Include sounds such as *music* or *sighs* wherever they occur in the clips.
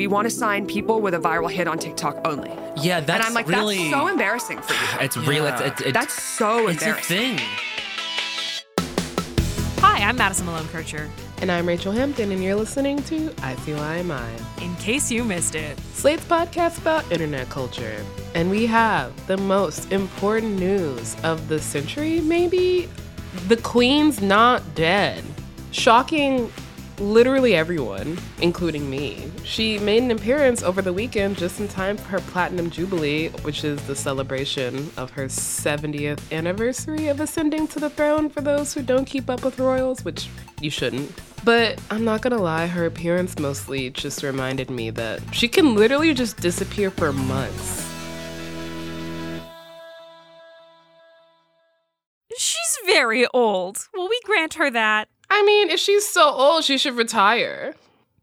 we want to sign people with a viral hit on TikTok only. Yeah, that's and I'm like, really. that's so embarrassing for you. *sighs* It's real. It's, Yeah. it's, it's, that's so it's a thing. Hi, I'm Madison Malone Kircher. And I'm Rachelle Hampton, and you're listening to ICYMI, In case you missed it, Slate's podcast about internet culture. And we have the most important news of the century, maybe? The Queen's not dead. Shocking literally everyone, including me. She made an appearance over the weekend just in time for her Platinum Jubilee, which is the celebration of her 70th anniversary of ascending to the throne for those who don't keep up with royals, which you shouldn't. But I'm not gonna lie, her appearance mostly just reminded me that she can literally just disappear for months. she's very old. Will we grant her that? I mean, if she's so old, she should retire.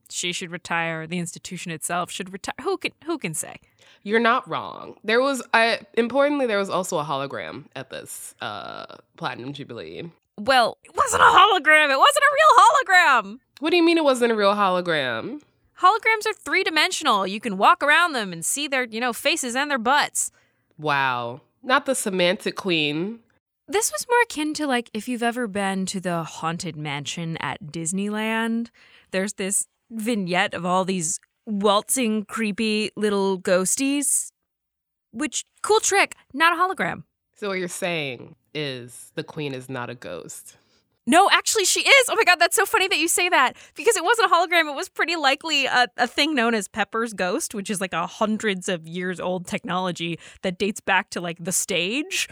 She should retire. The institution itself should retire. Who can who can say? You're not wrong. There was, I, importantly, there was also a hologram at this uh, Platinum Jubilee. Well, it wasn't a hologram. It wasn't a real hologram. What do you mean it wasn't a real hologram? Holograms are three dimensional. You can walk around them and see their, you know, faces and their butts. Wow. Not the semantic queen. This was more akin to like if you've ever been to the Haunted Mansion at Disneyland. There's this vignette of all these waltzing, creepy little ghosties. Which, cool trick, not a hologram. So what you're saying is the queen is not a ghost. No, actually, she is. Oh my God, that's so funny that you say that because it wasn't a hologram. It was pretty likely a, a thing known as Pepper's Ghost, which is like a hundreds of years old technology that dates back to like the stage.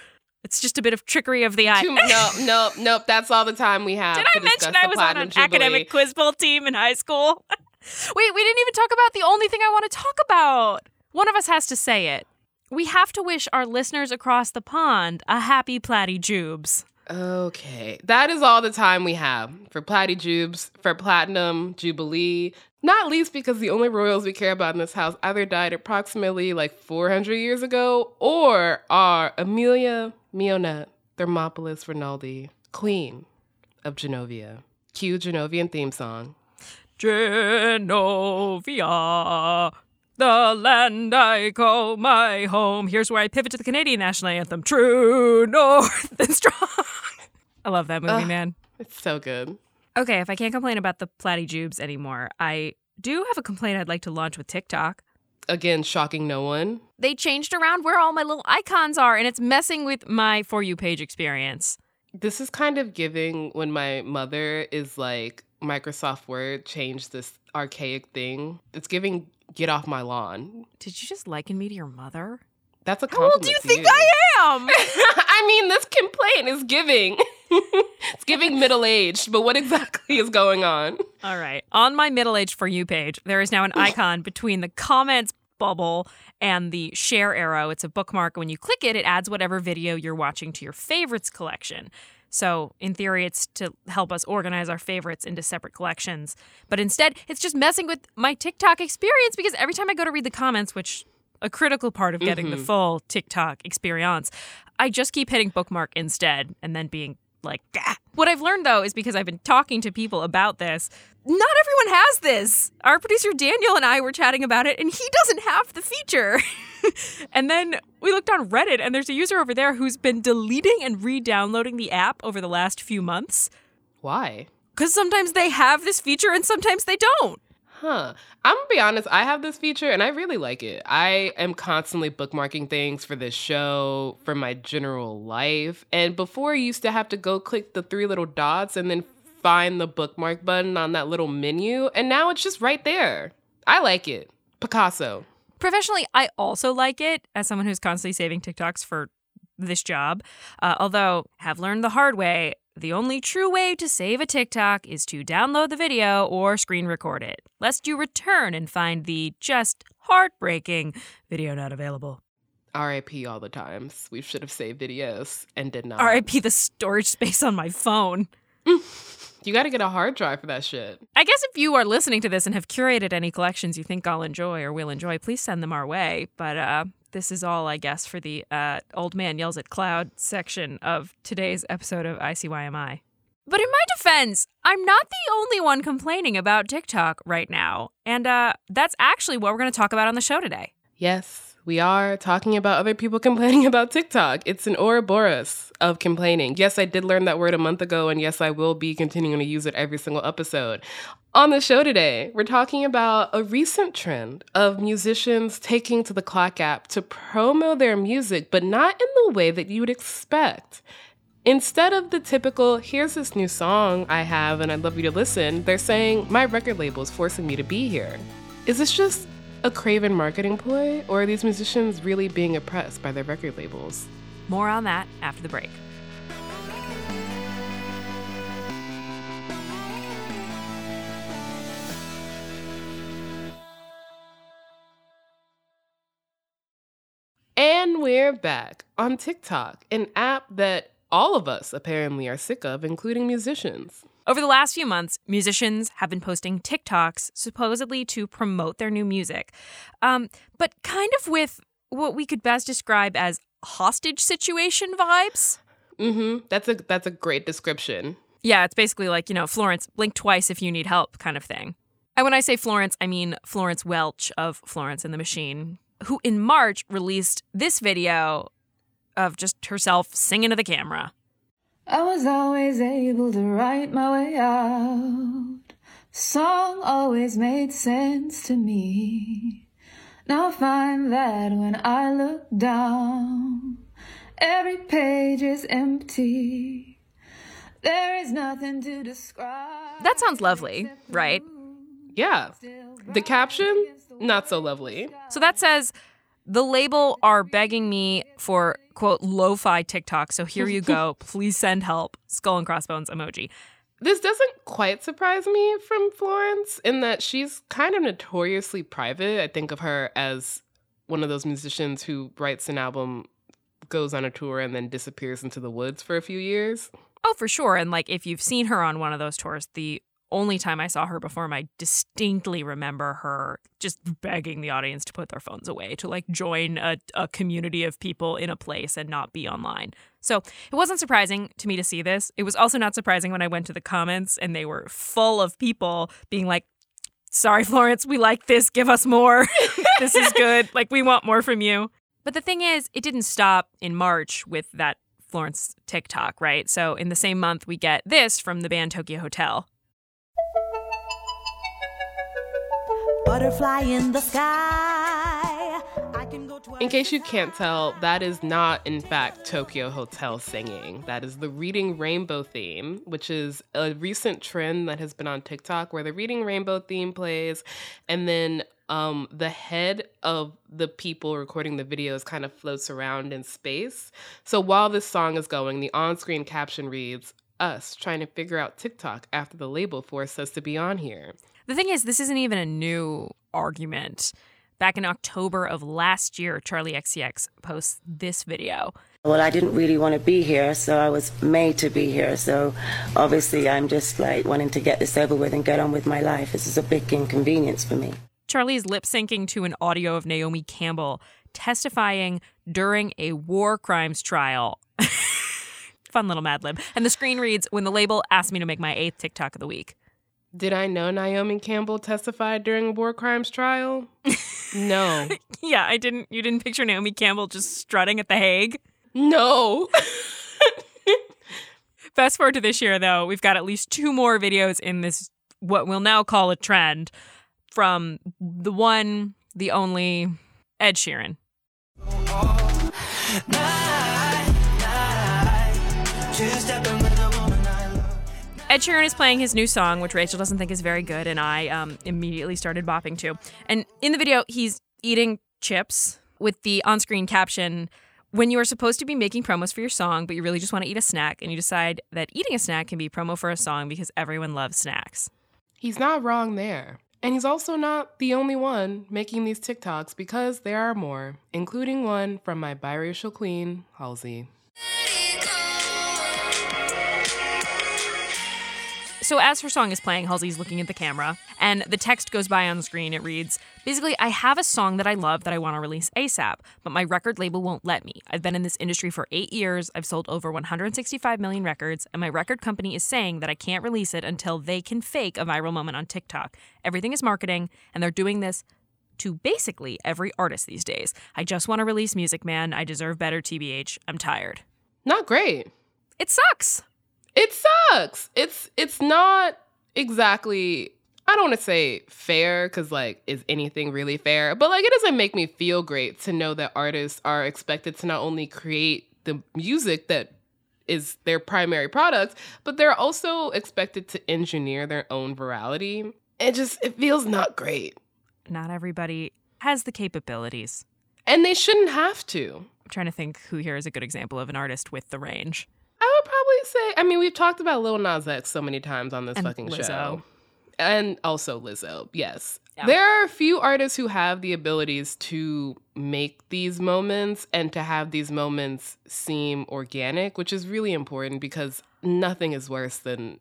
It's just a bit of trickery of the eye. Too, no, no, nope. That's all the time we have. Did to I mention I was on an Jubilee. academic quiz bowl team in high school? *laughs* Wait, we didn't even talk about the only thing I want to talk about. One of us has to say it. We have to wish our listeners across the pond a happy Platty Jubes. Okay, that is all the time we have for Platy Jubes, for Platinum Jubilee. Not least because the only royals we care about in this house either died approximately like 400 years ago or are Amelia Mignonette Thermopolis Renaldi, Queen of Genovia. Cue Genovian theme song. Genovia, the land I call my home. Here's where I pivot to the Canadian national anthem. True North and strong. *laughs* I love that movie, Ugh. man. It's so good. Okay, if I can't complain about the Platty Jubes anymore, I do have a complaint I'd like to launch with TikTok. Again, shocking no one. They changed around where all my little icons are, and it's messing with my For You page experience. This is kind of giving when my mother is like, Microsoft Word changed this archaic thing. It's giving get off my lawn. Did you just liken me to your mother? That's a How old do you to think I am? *laughs* I mean, this complaint is giving. *laughs* it's giving middle aged, but what exactly is going on? All right. On my middle aged For You page, there is now an icon between the comments bubble and the share arrow. It's a bookmark. When you click it, it adds whatever video you're watching to your favorites collection. So, in theory, it's to help us organize our favorites into separate collections. But instead, it's just messing with my TikTok experience because every time I go to read the comments, which a critical part of getting the mm-hmm. full TikTok experience, I just keep hitting bookmark instead and then being like, what I've learned though is because I've been talking to people about this, not everyone has this. Our producer Daniel and I were chatting about it, and he doesn't have the feature. *laughs* and then we looked on Reddit, and there's a user over there who's been deleting and re downloading the app over the last few months Why? because sometimes they have this feature and sometimes they don't. Huh. I'm gonna be honest, I have this feature and I really like it. I am constantly bookmarking things for this show, for my general life. And before I used to have to go click the three little dots and then find the bookmark button on that little menu. And now it's just right there. I like it. Picasso. Professionally, I also like it as someone who's constantly saving TikToks for this job. Uh, although, have learned the hard way, the only true way to save a TikTok is to download the video or screen record it, lest you return and find the just heartbreaking video not available. RIP all the times. We should have saved videos and did not. RIP the storage space on my phone. You gotta get a hard drive for that shit. I guess if you are listening to this and have curated any collections you think I'll enjoy or will enjoy, please send them our way. But uh, this is all, I guess, for the uh, Old Man Yells at Cloud section of today's episode of ICYMI. But in my defense, I'm not the only one complaining about TikTok right now. And uh, that's actually what we're going to talk about on the show today. Yes, we are talking about other people *laughs* complaining about TikTok. It's an Ouroboros of complaining. Yes, I did learn that word a month ago, and yes, I will be continuing to use it every single episode. On the show today, we're talking about a recent trend of musicians taking to the Clock app to promo their music, but not in the way that you would expect. Instead of the typical, here's this new song I have and I'd love you to listen, they're saying, my record label is forcing me to be here. Is this just a craven marketing ploy, or are these musicians really being oppressed by their record labels? More on that after the break. And we're back on TikTok, an app that all of us apparently are sick of, including musicians. Over the last few months, musicians have been posting TikToks supposedly to promote their new music, um, but kind of with what we could best describe as hostage situation vibes. Mm-hmm. That's a that's a great description. Yeah, it's basically like, you know, Florence, blink twice if you need help kind of thing. And when I say Florence, I mean Florence Welch of Florence and the Machine, who in March released this video of just herself singing to the camera. I was always able to write my way out. Song always made sense to me. Now I find that when I look down, every page is empty. There is nothing to describe. That sounds lovely, right? Yeah. The caption, not so lovely. So that says the label are begging me for quote lo-fi TikTok. So here you go. *laughs* Please send help. Skull and crossbones emoji. This doesn't quite surprise me from Florence in that she's kind of notoriously private. I think of her as one of those musicians who writes an album, goes on a tour, and then disappears into the woods for a few years. Oh, for sure. And like if you've seen her on one of those tours, the only time I saw her perform, I distinctly remember her just begging the audience to put their phones away, to like join a, a community of people in a place and not be online. So it wasn't surprising to me to see this. It was also not surprising when I went to the comments and they were full of people being like, sorry, Florence, we like this. Give us more. *laughs* this is good. Like, we want more from you. But the thing is, it didn't stop in March with that Florence TikTok, right? So in the same month, we get this from the band Tokio Hotel. Butterfly in the sky. In case you can't tell, that is not, in fact, Tokio Hotel singing. That is the Reading Rainbow theme, which is a recent trend that has been on TikTok where the Reading Rainbow theme plays and then um, the head of the people recording the videos kind of floats around in space. So while this song is going, the on screen caption reads, Us trying to figure out TikTok after the label forced us to be on here. The thing is, this isn't even a new argument. Back in October of last year, Charli XCX posts this video. Well, I didn't really want to be here, so I was made to be here. So obviously, I'm just like wanting to get this over with and get on with my life. This is a big inconvenience for me. Charli's lip syncing to an audio of Naomi Campbell testifying during a war crimes trial. *laughs* Fun little Mad Lib. And the screen reads When the label asked me to make my eighth TikTok of the week. Did I know Naomi Campbell testified during a war crimes trial? *laughs* no. yeah, I didn't. You didn't picture Naomi Campbell just strutting at The Hague? No. *laughs* Fast forward to this year, though, we've got at least two more videos in this, what we'll now call a trend, from the one, the only Ed Sheeran. Ed Sheeran is playing his new song, which Rachelle doesn't think is very good, and I um, immediately started bopping to. And in the video, he's eating chips with the on screen caption When you are supposed to be making promos for your song, but you really just want to eat a snack, and you decide that eating a snack can be promo for a song because everyone loves snacks. He's not wrong there. And he's also not the only one making these TikToks because there are more, including one from my biracial queen, Halsey. So as her song is playing, Halsey's looking at the camera, and the text goes by on the screen. It reads, basically, I have a song that I love that I want to release ASAP, but my record label won't let me. I've been in this industry for eight years. I've sold over 165 million records, and my record company is saying that I can't release it until they can fake a viral moment on TikTok. Everything is marketing, and they're doing this to basically every artist these days. I just want to release music, man. I deserve better, TBH. I'm tired. Not great. It sucks. It sucks. It's it's not exactly I don't want to say fair cuz like is anything really fair? But like it doesn't make me feel great to know that artists are expected to not only create the music that is their primary product, but they're also expected to engineer their own virality. It just it feels not great. Not everybody has the capabilities. And they shouldn't have to. I'm trying to think who here is a good example of an artist with the range. Probably say, I mean, we've talked about Lil Nas X so many times on this And fucking Lizzo. show. And also Lizzo, yes. Yeah. There are a few artists who have the abilities to make these moments and to have these moments seem organic, which is really important because nothing is worse than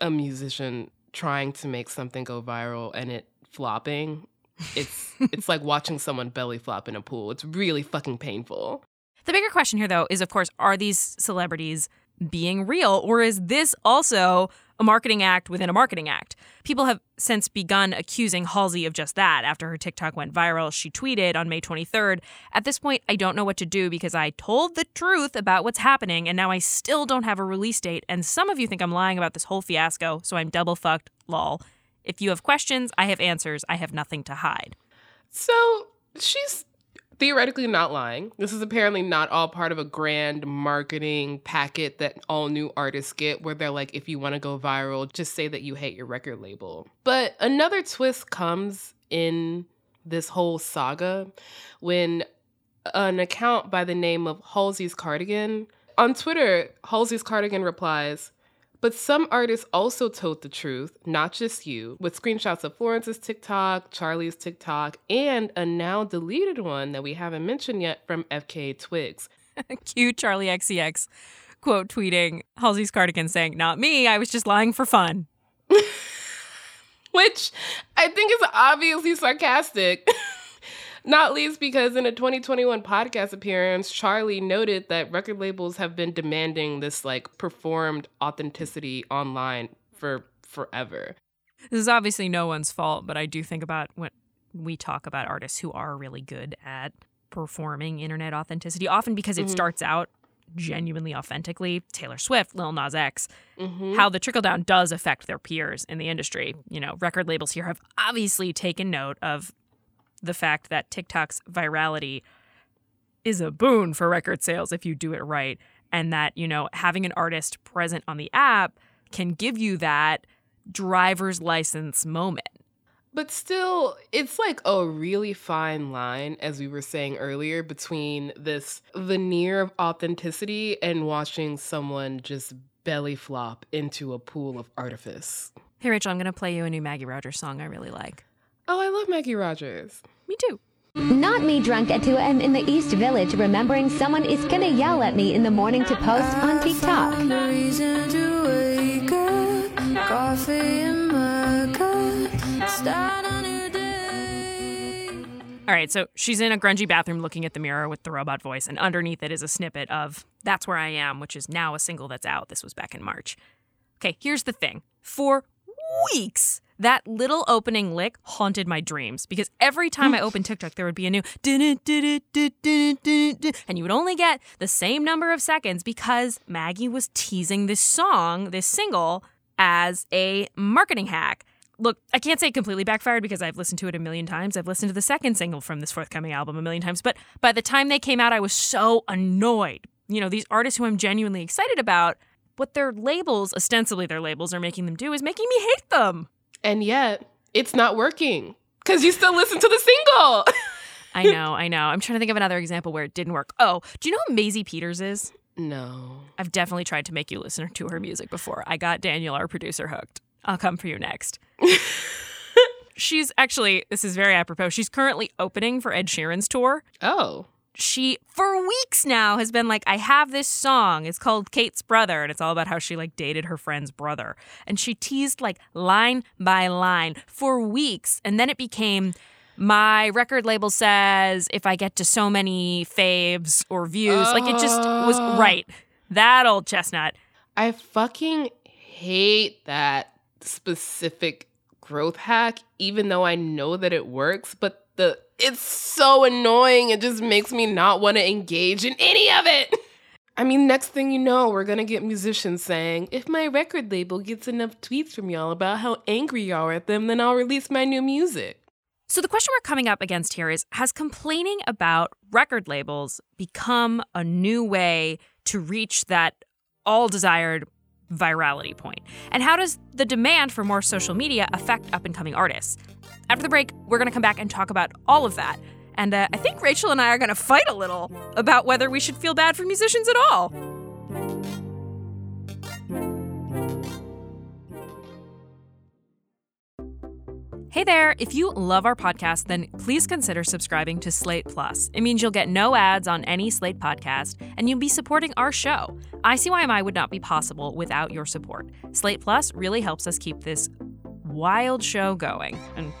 a musician trying to make something go viral and it flopping. It's *laughs* it's like watching someone belly flop in a pool. It's really fucking painful. The bigger question here, though, is of course, are these celebrities being real, or is this also a marketing act within a marketing act? People have since begun accusing Halsey of just that. After her TikTok went viral, she tweeted on May 23rd At this point, I don't know what to do because I told the truth about what's happening, and now I still don't have a release date. And some of you think I'm lying about this whole fiasco, so I'm double fucked, lol. If you have questions, I have answers. I have nothing to hide. So she's theoretically not lying. This is apparently not all part of a grand marketing packet that all new artists get, where they're like, if you want to go viral, just say that you hate your record label. But another twist comes in this whole saga when an account by the name of Halsey's Cardigan on Twitter, Halsey's Cardigan replies, but some artists also told the truth, not just you, with screenshots of Florence's TikTok, Charli's TikTok, and a now deleted one that we haven't mentioned yet from FKA Twigs. *laughs* Cute Charli XCX quote tweeting Halsey's cardigan saying, Not me, I was just lying for fun. *laughs* Which I think is obviously sarcastic. *laughs* Not least because in a 2021 podcast appearance, Charli noted that record labels have been demanding this like performed authenticity online for forever. This is obviously no one's fault, but I do think about when we talk about artists who are really good at performing internet authenticity, often because it mm-hmm. starts out genuinely authentically. Taylor Swift, Lil Nas X, mm-hmm. how the trickle down does affect their peers in the industry. You know, record labels here have obviously taken note of the fact that TikTok's virality is a boon for record sales if you do it right. And that, you know, having an artist present on the app can give you that driver's license moment. But still, it's like a really fine line, as we were saying earlier, between this veneer of authenticity and watching someone just belly flop into a pool of artifice. Hey, Rachelle, I'm going to play you a new Maggie Rogers song I really like. Oh, I love Maggie Rogers. Me too. Not me drunk at 2 a.m. in the East Village, remembering someone is gonna yell at me in the morning to post on TikTok. No reason to wake up. Coffee in my cup. Start a new day. All right, so she's in a grungy bathroom looking at the mirror with the robot voice, and underneath it is a snippet of That's Where I Am, which is now a single that's out. This was back in March. Okay, here's the thing. For weeks, that little opening lick haunted my dreams because every time I opened *laughs* TikTok, there would be a new and you would only get the same number of seconds because Maggie was teasing this song, this single, as a marketing hack. Look, I can't say it completely backfired because I've listened to it a million times. I've listened to the second single from this forthcoming album a million times. But by the time they came out, I was so annoyed. You know, these artists who I'm genuinely excited about, what their labels, ostensibly their labels, are making them do is making me hate them. And yet, it's not working because you still listen to the single. *laughs* I know, I know. I'm trying to think of another example where it didn't work. Oh, do you know who Maisie Peters is? no. I've definitely tried to make you listen to her music before. I got Daniel, our producer, hooked. I'll come for you next. *laughs* she's actually, this is very apropos, she's currently opening for Ed Sheeran's tour. Oh. She for weeks now has been like i have this song. It's called kate's brother and it's all about how she like dated her friend's brother. And she teased like line by line for weeks and then it became my record label says if i get to so many faves or views like it just was oh. right. That old chestnut. I fucking hate that specific growth hack, even though I know that it works, but the it's so annoying. It just makes me not want to engage in any of it. *laughs* I mean, next thing you know, we're gonna get musicians saying, if my record label gets enough tweets from y'all about how angry y'all are at them, then I'll release my new music. So, the question we're coming up against here is Has complaining about record labels become a new way to reach that all desired virality point? And how does the demand for more social media affect up and coming artists? After the break, we're going to come back and talk about all of that. And uh, I think Rachelle and I are going to fight a little about whether we should feel bad for musicians at all. Hey there, if you love our podcast, then please consider subscribing to Slate Plus. It means you'll get no ads on any Slate podcast, and you'll be supporting our show. ICYMI would not be possible without your support. Slate Plus really helps us keep this wild show going, and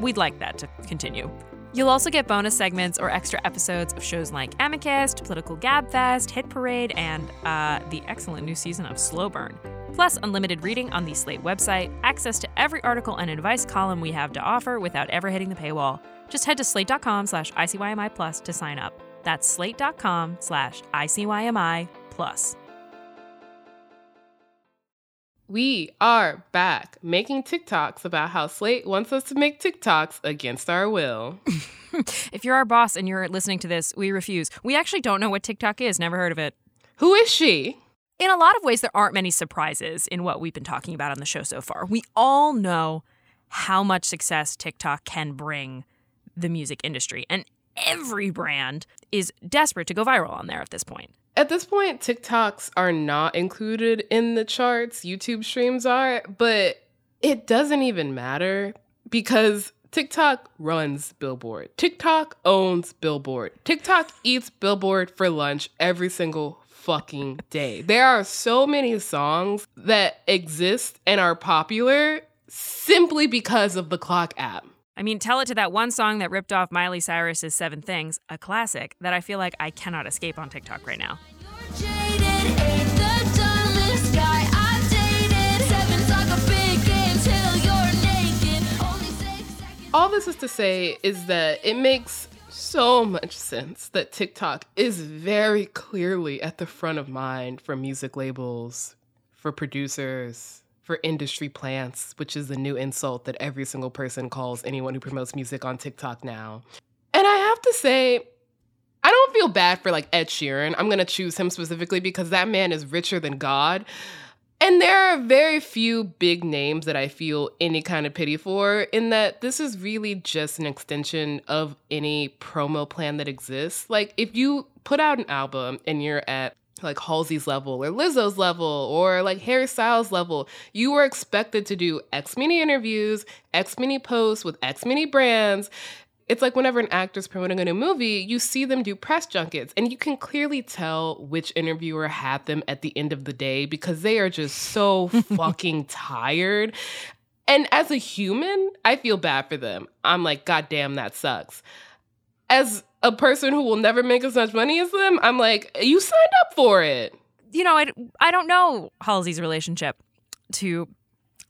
we'd like that to continue. You'll also get bonus segments or extra episodes of shows like Amicus, Political Gabfest, Hit Parade, and uh, the excellent new season of Slow Burn. Plus, unlimited reading on the Slate website, access to every article and advice column we have to offer without ever hitting the paywall. Just head to slate.com slash ICYMI plus to sign up. That's slate.com slash ICYMI plus. We are back making TikToks about how Slate wants us to make TikToks against our will. *laughs* If you're our boss and you're listening to this, we refuse. We actually don't know what TikTok is, never heard of it. Who is she? In a lot of ways, there aren't many surprises in what we've been talking about on the show so far. We all know how much success TikTok can bring the music industry, and every brand is desperate to go viral on there at this point. At this point, TikToks are not included in the charts. YouTube streams are, but it doesn't even matter because TikTok runs Billboard. TikTok owns Billboard. TikTok eats Billboard for lunch every single fucking day. There are so many songs that exist and are popular simply because of the Clock app. I mean, tell it to that one song that ripped off Miley Cyrus's Seven Things, a classic that I feel like I cannot escape on TikTok right now. All this is to say is that it makes so much sense that TikTok is very clearly at the front of mind for music labels, for producers, for industry plants, which is a new insult that every single person calls anyone who promotes music on TikTok now. And I have to say, I don't feel bad for like Ed Sheeran. I'm gonna choose him specifically because that man is richer than God. And there are very few big names that I feel any kind of pity for, in that this is really just an extension of any promo plan that exists. Like, if you put out an album and you're at like Halsey's level or Lizzo's level or like Harry Styles level, you were expected to do X many interviews, X many posts with X many brands, it's like whenever an actor's promoting a new movie, you see them do press junkets, and you can clearly tell which interviewer had them at the end of the day because they are just so *laughs* fucking tired. And as a human, I feel bad for them. I'm like, God damn, that sucks. As a person who will never make as much money as them, I'm like, you signed up for it. You know, I, I don't know Halsey's relationship to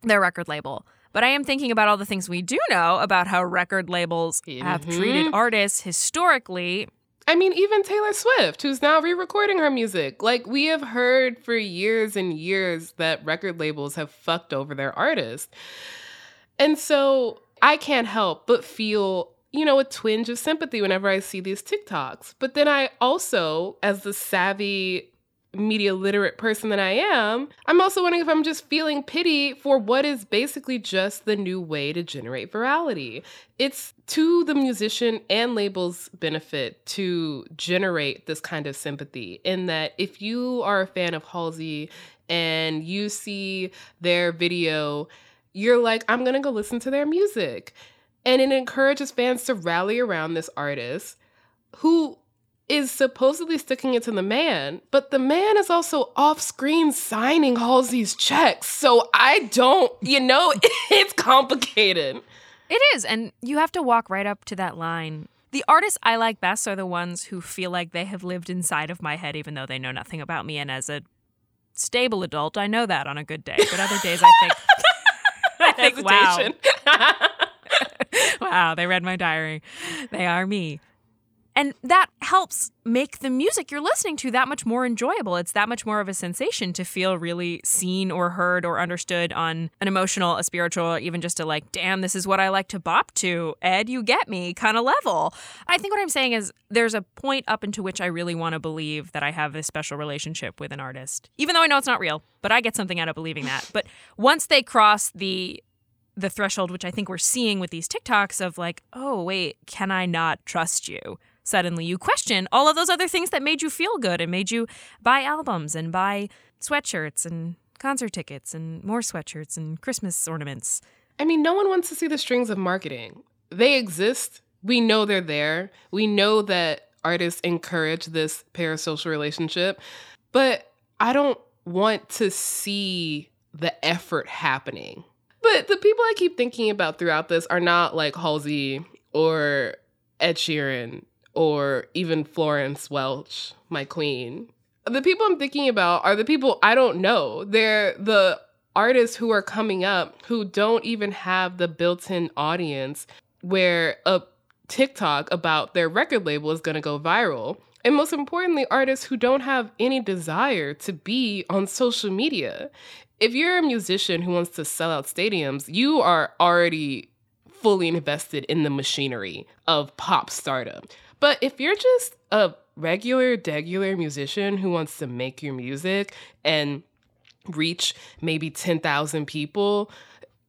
their record label. But I am thinking about all the things we do know about how record labels have Mhm. treated artists historically. I mean, even Taylor Swift, who's now re recording her music. Like, we have heard for years and years that record labels have fucked over their artists. And so I can't help but feel, you know, a twinge of sympathy whenever I see these TikToks. But then I also, as the savvy, media literate person that I am, I'm also wondering if I'm just feeling pity for what is basically just the new way to generate virality. It's to the musician and label's benefit to generate this kind of sympathy, in that if you are a fan of Halsey and you see their video, you're like, I'm gonna go listen to their music. And it encourages fans to rally around this artist who is supposedly sticking it to the man, but the man is also off screen signing Halsey's checks. So I don't, you know, *laughs* it's complicated. It is, and you have to walk right up to that line. The artists I like best are the ones who feel like they have lived inside of my head, even though they know nothing about me. And as a stable adult, I know that on a good day. But other days, I think, *laughs* I think, wow. *laughs* *laughs* wow, they read my diary. They are me. And that helps make the music you're listening to that much more enjoyable. It's that much more of a sensation to feel really seen or heard or understood on an emotional, a spiritual, even just a like, damn, this is what I like to bop to. Ed, you get me kind of level. I think what I'm saying is there's a point up into which I really want to believe that I have this special relationship with an artist, even though I know it's not real, but I get something out of believing that. But once they cross the the threshold, which I think we're seeing with these TikToks of like, oh, wait, can I not trust you? Suddenly you question all of those other things that made you feel good and made you buy albums and buy sweatshirts and concert tickets and more sweatshirts and Christmas ornaments. I mean, no one wants to see the strings of marketing. They exist. We know they're there. We know that artists encourage this parasocial relationship, but I don't want to see the effort happening. But the people I keep thinking about throughout this are not like Halsey or Ed Sheeran or even Florence Welch, my queen. The people I'm thinking about are the people I don't know. They're the artists who are coming up who don't even have the built in audience where a TikTok about their record label is going to go viral. And most importantly, artists who don't have any desire to be on social media. If you're a musician who wants to sell out stadiums, you are already fully invested in the machinery of pop stardom. But if you're just a regular, degular musician who wants to make your music and reach maybe 10,000 people,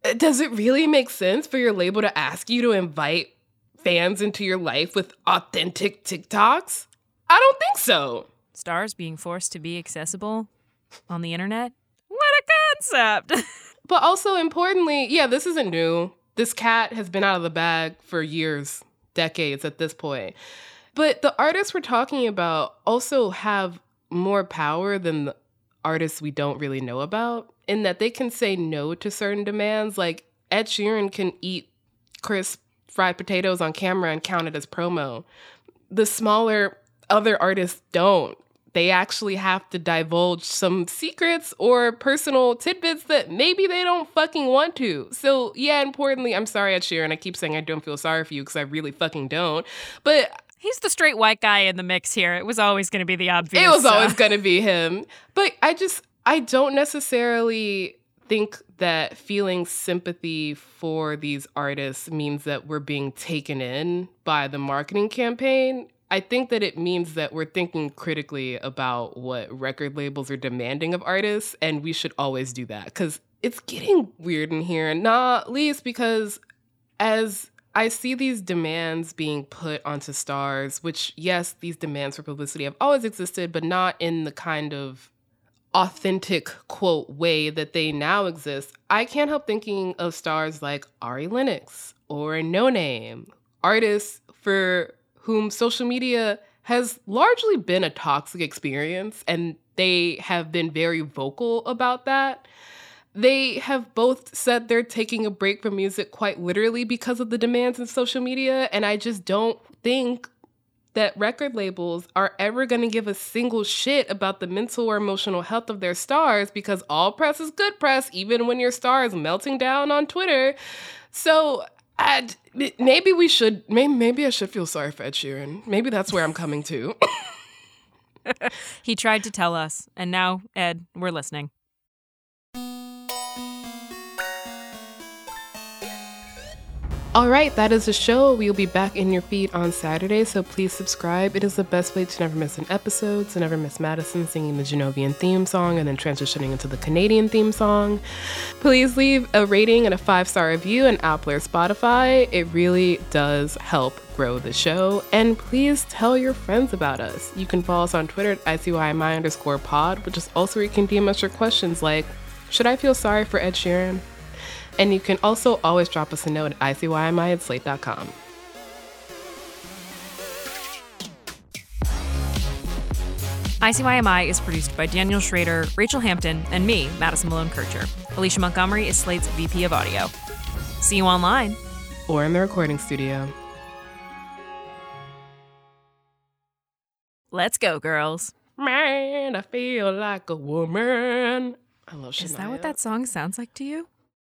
uh, does it really make sense for your label to ask you to invite fans into your life with authentic TikToks? I don't think so. Stars being forced to be accessible on the internet? Concept! *laughs* But also importantly, yeah, this isn't new. This cat has been out of the bag for years, decades at this point. But the artists we're talking about also have more power than the artists we don't really know about in that they can say no to certain demands. Like Ed Sheeran can eat crisp fried potatoes on camera and count it as promo. The smaller other artists don't. They actually have to divulge some secrets or personal tidbits that maybe they don't fucking want to. So, yeah, importantly, I'm sorry, Ed Sheeran. I keep saying I don't feel sorry for you because I really fucking don't. But He's the straight white guy in the mix here. It was always going to be the obvious. it was uh, always going to be him. But I just, I don't necessarily think that feeling sympathy for these artists means that we're being taken in by the marketing campaign. I think that it means that we're thinking critically about what record labels are demanding of artists, and we should always do that because it's getting weird in here, not least because as I see these demands being put onto stars, which, yes, these demands for publicity have always existed, but not in the kind of authentic quote way that they now exist. I can't help thinking of stars like Ari Lennox or Noname, artists for whom social media has largely been a toxic experience, and they have been very vocal about that. They have both said they're taking a break from music quite literally because of the demands in social media, and I just don't think that record labels are ever going to give a single shit about the mental or emotional health of their stars because all press is good press, even when your star is melting down on Twitter. So I'd, maybe we should, maybe, maybe I should feel sorry for Ed Sheeran. Maybe that's where I'm coming to. *laughs* He tried to tell us, and now, Ed, we're listening. All right, that is the show. We will be back in your feed on Saturday, so please subscribe. It is the best way to never miss an episode, to never miss Madison singing the Genovian theme song and then transitioning into the Canadian theme song. Please leave a rating and a five star review on Apple or Spotify. It really does help grow the show. And please tell your friends about us. You can follow us on Twitter at ICYMI underscore pod, which is also where you can DM us your questions like, should I feel sorry for Ed Sheeran? And you can also always drop us a note at icymi at slate.com. ICYMI is produced by Daniel Schroeder, Rachelle Hampton, and me, Madison Malone Kircher. Alicia Montgomery is Slate's VP of Audio. See you online. Or in the recording studio. Let's go, girls. Man, I feel like a woman. I love Shania. Is that what that song sounds like to you?